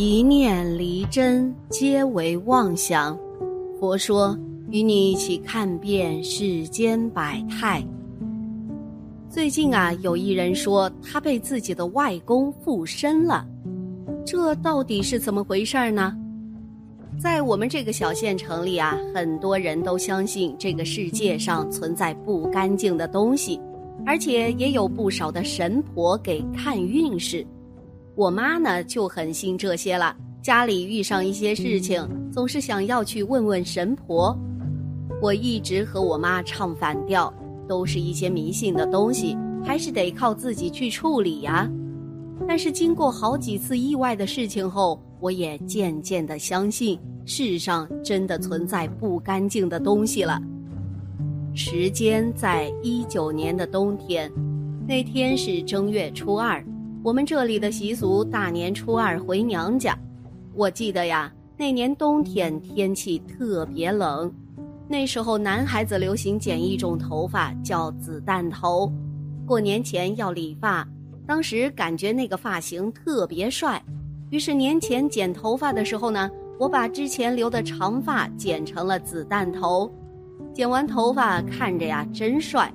一念离真，皆为妄想。佛说，与你一起看遍世间百态。最近啊，有一人说他被自己的外公附身了，这到底是怎么回事呢？在我们这个小县城里啊，很多人都相信这个世界上存在不干净的东西，而且也有不少的神婆给看运势。我妈呢就很信这些了，家里遇上一些事情，总是想要去问问神婆。我一直和我妈唱反调，都是一些迷信的东西，还是得靠自己去处理呀。但是经过好几次意外的事情后，我也渐渐的相信世上真的存在不干净的东西了。时间在一九年的冬天，那天是正月初二。我们这里的习俗，大年初二回娘家。我记得呀，那年冬天天气特别冷，那时候男孩子流行剪一种头发叫子弹头，过年前要理发。当时感觉那个发型特别帅，于是年前剪头发的时候呢，我把之前留的长发剪成了子弹头。剪完头发看着呀真帅，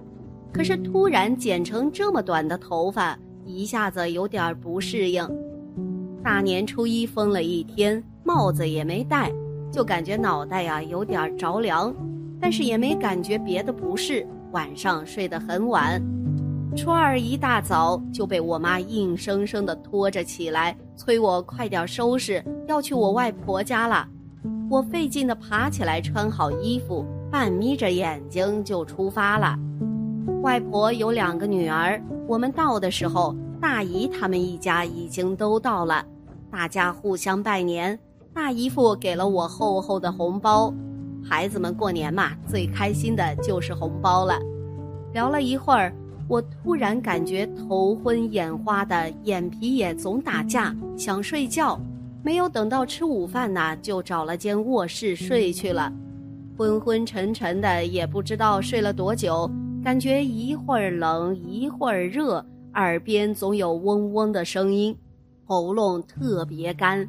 可是突然剪成这么短的头发。一下子有点不适应，大年初一疯了一天，帽子也没戴，就感觉脑袋呀有点着凉，但是也没感觉别的不适。晚上睡得很晚，初二一大早就被我妈硬生生的拖着起来，催我快点收拾，要去我外婆家了。我费劲的爬起来，穿好衣服，半眯着眼睛就出发了。外婆有两个女儿。我们到的时候，大姨他们一家已经都到了，大家互相拜年。大姨夫给了我厚厚的红包，孩子们过年嘛，最开心的就是红包了。聊了一会儿，我突然感觉头昏眼花的，眼皮也总打架，想睡觉。没有等到吃午饭呢，就找了间卧室睡去了。昏昏沉沉的，也不知道睡了多久。感觉一会儿冷一会儿热，耳边总有嗡嗡的声音，喉咙特别干。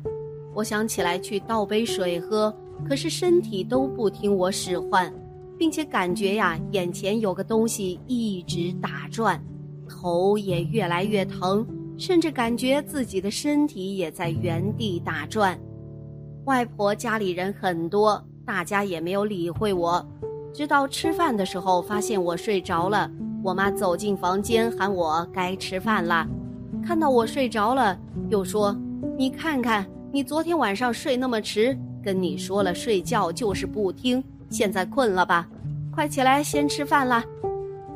我想起来去倒杯水喝，可是身体都不听我使唤，并且感觉呀，眼前有个东西一直打转，头也越来越疼，甚至感觉自己的身体也在原地打转。外婆家里人很多，大家也没有理会我。直到吃饭的时候，发现我睡着了，我妈走进房间喊我该吃饭了。看到我睡着了，又说：“你看看，你昨天晚上睡那么迟，跟你说了睡觉就是不听，现在困了吧？快起来，先吃饭啦。”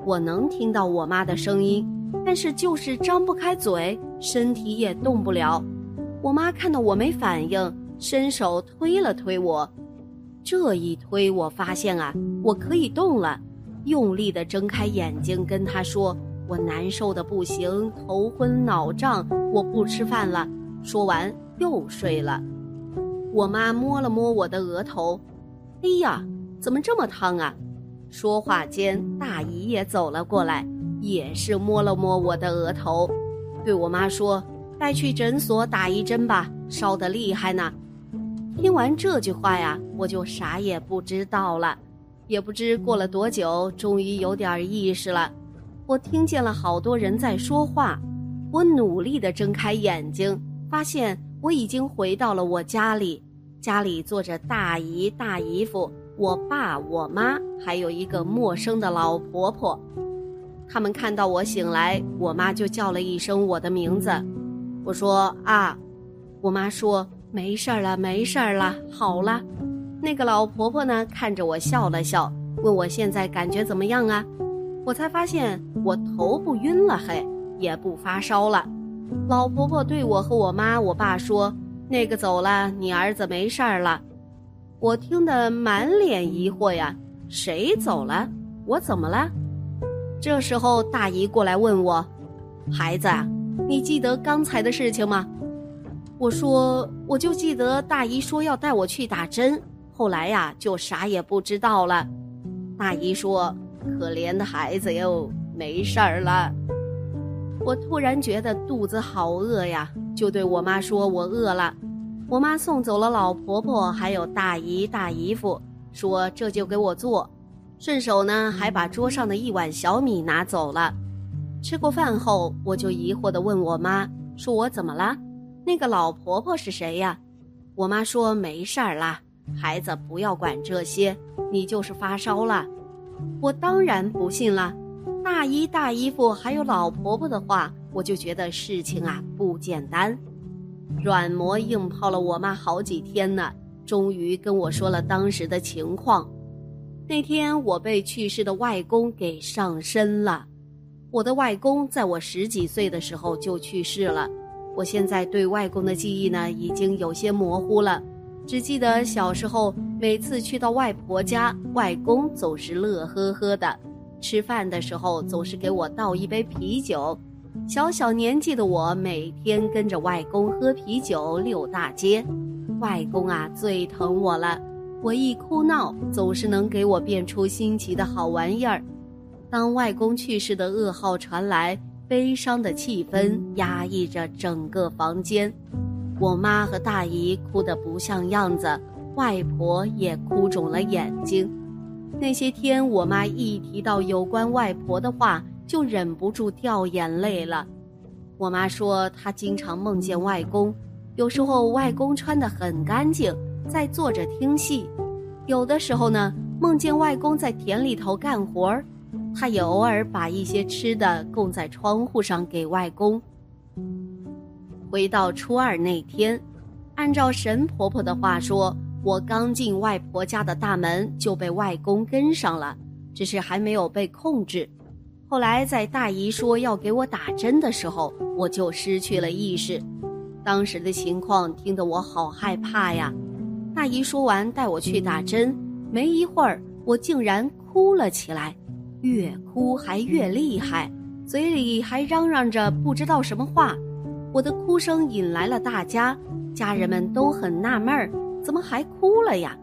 我能听到我妈的声音，但是就是张不开嘴，身体也动不了。我妈看到我没反应，伸手推了推我。这一推，我发现啊，我可以动了，用力的睁开眼睛，跟他说：“我难受的不行，头昏脑胀，我不吃饭了。”说完又睡了。我妈摸了摸我的额头，哎呀，怎么这么烫啊？说话间，大姨也走了过来，也是摸了摸我的额头，对我妈说：“带去诊所打一针吧，烧得厉害呢。”听完这句话呀，我就啥也不知道了，也不知过了多久，终于有点意识了。我听见了好多人在说话，我努力的睁开眼睛，发现我已经回到了我家里，家里坐着大姨、大姨夫、我爸、我妈，还有一个陌生的老婆婆。他们看到我醒来，我妈就叫了一声我的名字，我说啊，我妈说。没事儿了，没事儿了，好了。那个老婆婆呢，看着我笑了笑，问我现在感觉怎么样啊？我才发现我头不晕了，嘿，也不发烧了。老婆婆对我和我妈、我爸说：“那个走了，你儿子没事儿了。”我听得满脸疑惑呀，谁走了？我怎么了？这时候大姨过来问我：“孩子，你记得刚才的事情吗？”我说，我就记得大姨说要带我去打针，后来呀就啥也不知道了。大姨说：“可怜的孩子哟，没事儿了。”我突然觉得肚子好饿呀，就对我妈说：“我饿了。”我妈送走了老婆婆，还有大姨、大姨夫，说这就给我做，顺手呢还把桌上的一碗小米拿走了。吃过饭后，我就疑惑地问我妈，说我怎么了？那个老婆婆是谁呀？我妈说没事儿啦，孩子不要管这些，你就是发烧了。我当然不信了，大姨、大姨夫还有老婆婆的话，我就觉得事情啊不简单。软磨硬泡了我妈好几天呢，终于跟我说了当时的情况。那天我被去世的外公给上身了。我的外公在我十几岁的时候就去世了，我现在对外公的记忆呢已经有些模糊了，只记得小时候每次去到外婆家，外公总是乐呵呵的，吃饭的时候总是给我倒一杯啤酒。小小年纪的我，每天跟着外公喝啤酒、溜大街。外公啊，最疼我了。我一哭闹，总是能给我变出新奇的好玩意儿。当外公去世的噩耗传来，悲伤的气氛压抑着整个房间。我妈和大姨哭得不像样子，外婆也哭肿了眼睛。那些天，我妈一提到有关外婆的话。就忍不住掉眼泪了。我妈说，她经常梦见外公，有时候外公穿得很干净，在坐着听戏；有的时候呢，梦见外公在田里头干活儿，她也偶尔把一些吃的供在窗户上给外公。回到初二那天，按照神婆婆的话说，我刚进外婆家的大门就被外公跟上了，只是还没有被控制。后来在大姨说要给我打针的时候，我就失去了意识。当时的情况听得我好害怕呀。大姨说完带我去打针，没一会儿我竟然哭了起来，越哭还越厉害，嘴里还嚷嚷着不知道什么话。我的哭声引来了大家，家人们都很纳闷儿，怎么还哭了呀？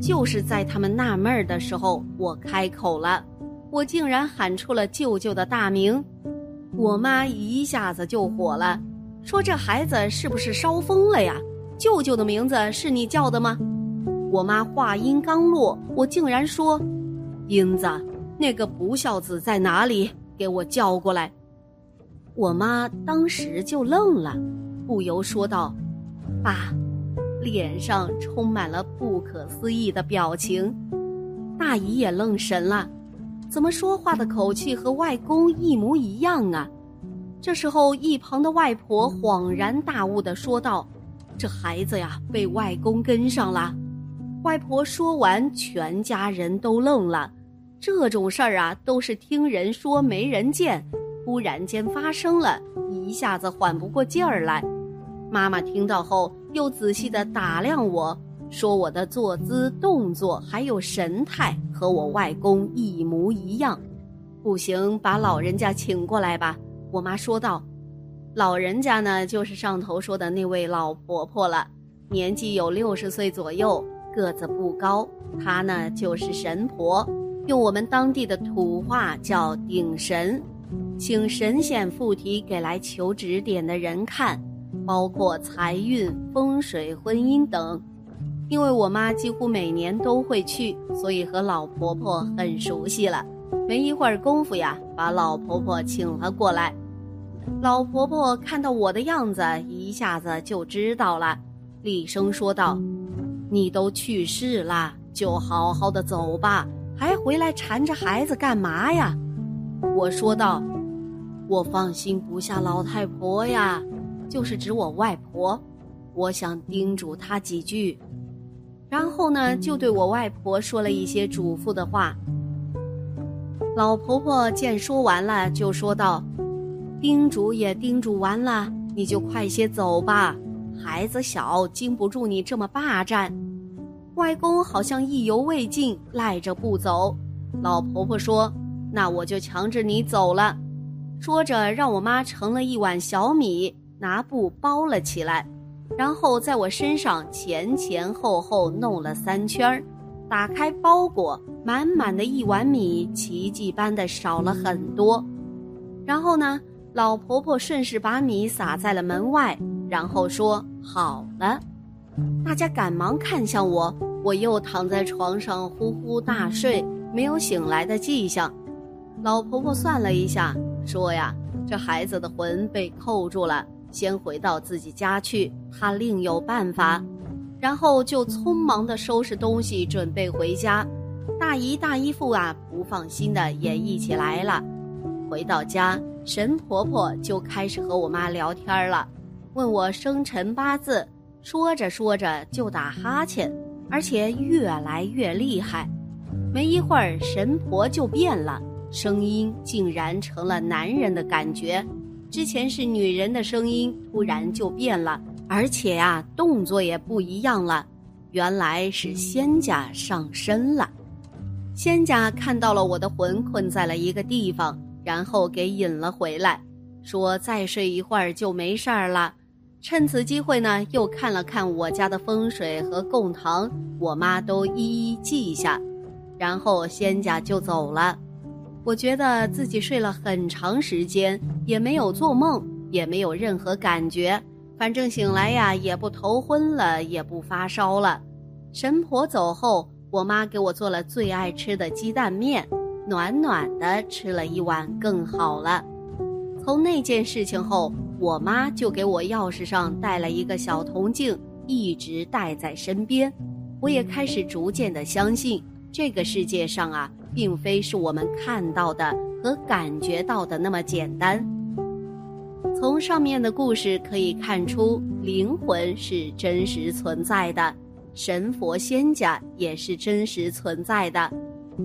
就是在他们纳闷儿的时候，我开口了。我竟然喊出了舅舅的大名，我妈一下子就火了，说：“这孩子是不是烧疯了呀？舅舅的名字是你叫的吗？”我妈话音刚落，我竟然说：“英子，那个不孝子在哪里？给我叫过来。”我妈当时就愣了，不由说道：“爸。”脸上充满了不可思议的表情。大姨也愣神了。怎么说话的口气和外公一模一样啊？这时候，一旁的外婆恍然大悟的说道：“这孩子呀，被外公跟上了。”外婆说完，全家人都愣了。这种事儿啊，都是听人说没人见，突然间发生了，一下子缓不过劲儿来。妈妈听到后，又仔细地打量我。说我的坐姿、动作还有神态和我外公一模一样，不行，把老人家请过来吧。我妈说道：“老人家呢，就是上头说的那位老婆婆了，年纪有六十岁左右，个子不高。她呢，就是神婆，用我们当地的土话叫顶神，请神仙附体给来求指点的人看，包括财运、风水、婚姻等。”因为我妈几乎每年都会去，所以和老婆婆很熟悉了。没一会儿功夫呀，把老婆婆请了过来。老婆婆看到我的样子，一下子就知道了，厉声说道：“你都去世了，就好好的走吧，还回来缠着孩子干嘛呀？”我说道：“我放心不下老太婆呀，就是指我外婆，我想叮嘱她几句。”然后呢，就对我外婆说了一些嘱咐的话。老婆婆见说完了，就说道：“叮嘱也叮嘱完了，你就快些走吧。孩子小，经不住你这么霸占。”外公好像意犹未尽，赖着不走。老婆婆说：“那我就强制你走了。”说着，让我妈盛了一碗小米，拿布包了起来。然后在我身上前前后后弄了三圈儿，打开包裹，满满的一碗米，奇迹般的少了很多。然后呢，老婆婆顺势把米撒在了门外，然后说好了。大家赶忙看向我，我又躺在床上呼呼大睡，没有醒来的迹象。老婆婆算了一下，说呀，这孩子的魂被扣住了，先回到自己家去，她另有办法。然后就匆忙地收拾东西，准备回家。大姨大姨父啊，不放心的也一起来了。回到家，神婆婆就开始和我妈聊天了，问我生辰八字。说着说着就打哈欠，而且越来越厉害。没一会儿，神婆就变了，声音竟然成了男人的感觉。之前是女人的声音，突然就变了。而且呀，动作也不一样了，原来是仙家上身了。仙家看到了我的魂困在了一个地方，然后给引了回来，说再睡一会儿就没事儿了。趁此机会呢，又看了看我家的风水和供堂，我妈都一一记下，然后仙家就走了。我觉得自己睡了很长时间，也没有做梦，也没有任何感觉。反正醒来呀，也不头昏了，也不发烧了。神婆走后，我妈给我做了最爱吃的鸡蛋面，暖暖的吃了一碗，更好了。从那件事情后，我妈就给我钥匙上带了一个小铜镜，一直带在身边。我也开始逐渐的相信，这个世界上啊，并非是我们看到的和感觉到的那么简单。从上面的故事可以看出，灵魂是真实存在的，神佛仙家也是真实存在的。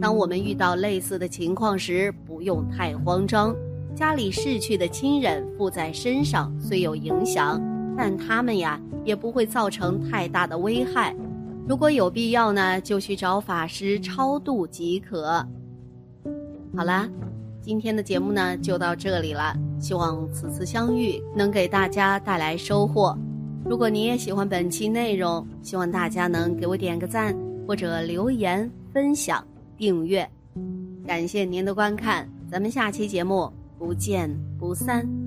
当我们遇到类似的情况时，不用太慌张。家里逝去的亲人附在身上虽有影响，但他们呀也不会造成太大的危害。如果有必要呢，就去找法师超度即可。好啦。今天的节目呢就到这里了，希望此次相遇能给大家带来收获。如果你也喜欢本期内容，希望大家能给我点个赞，或者留言、分享、订阅。感谢您的观看，咱们下期节目不见不散。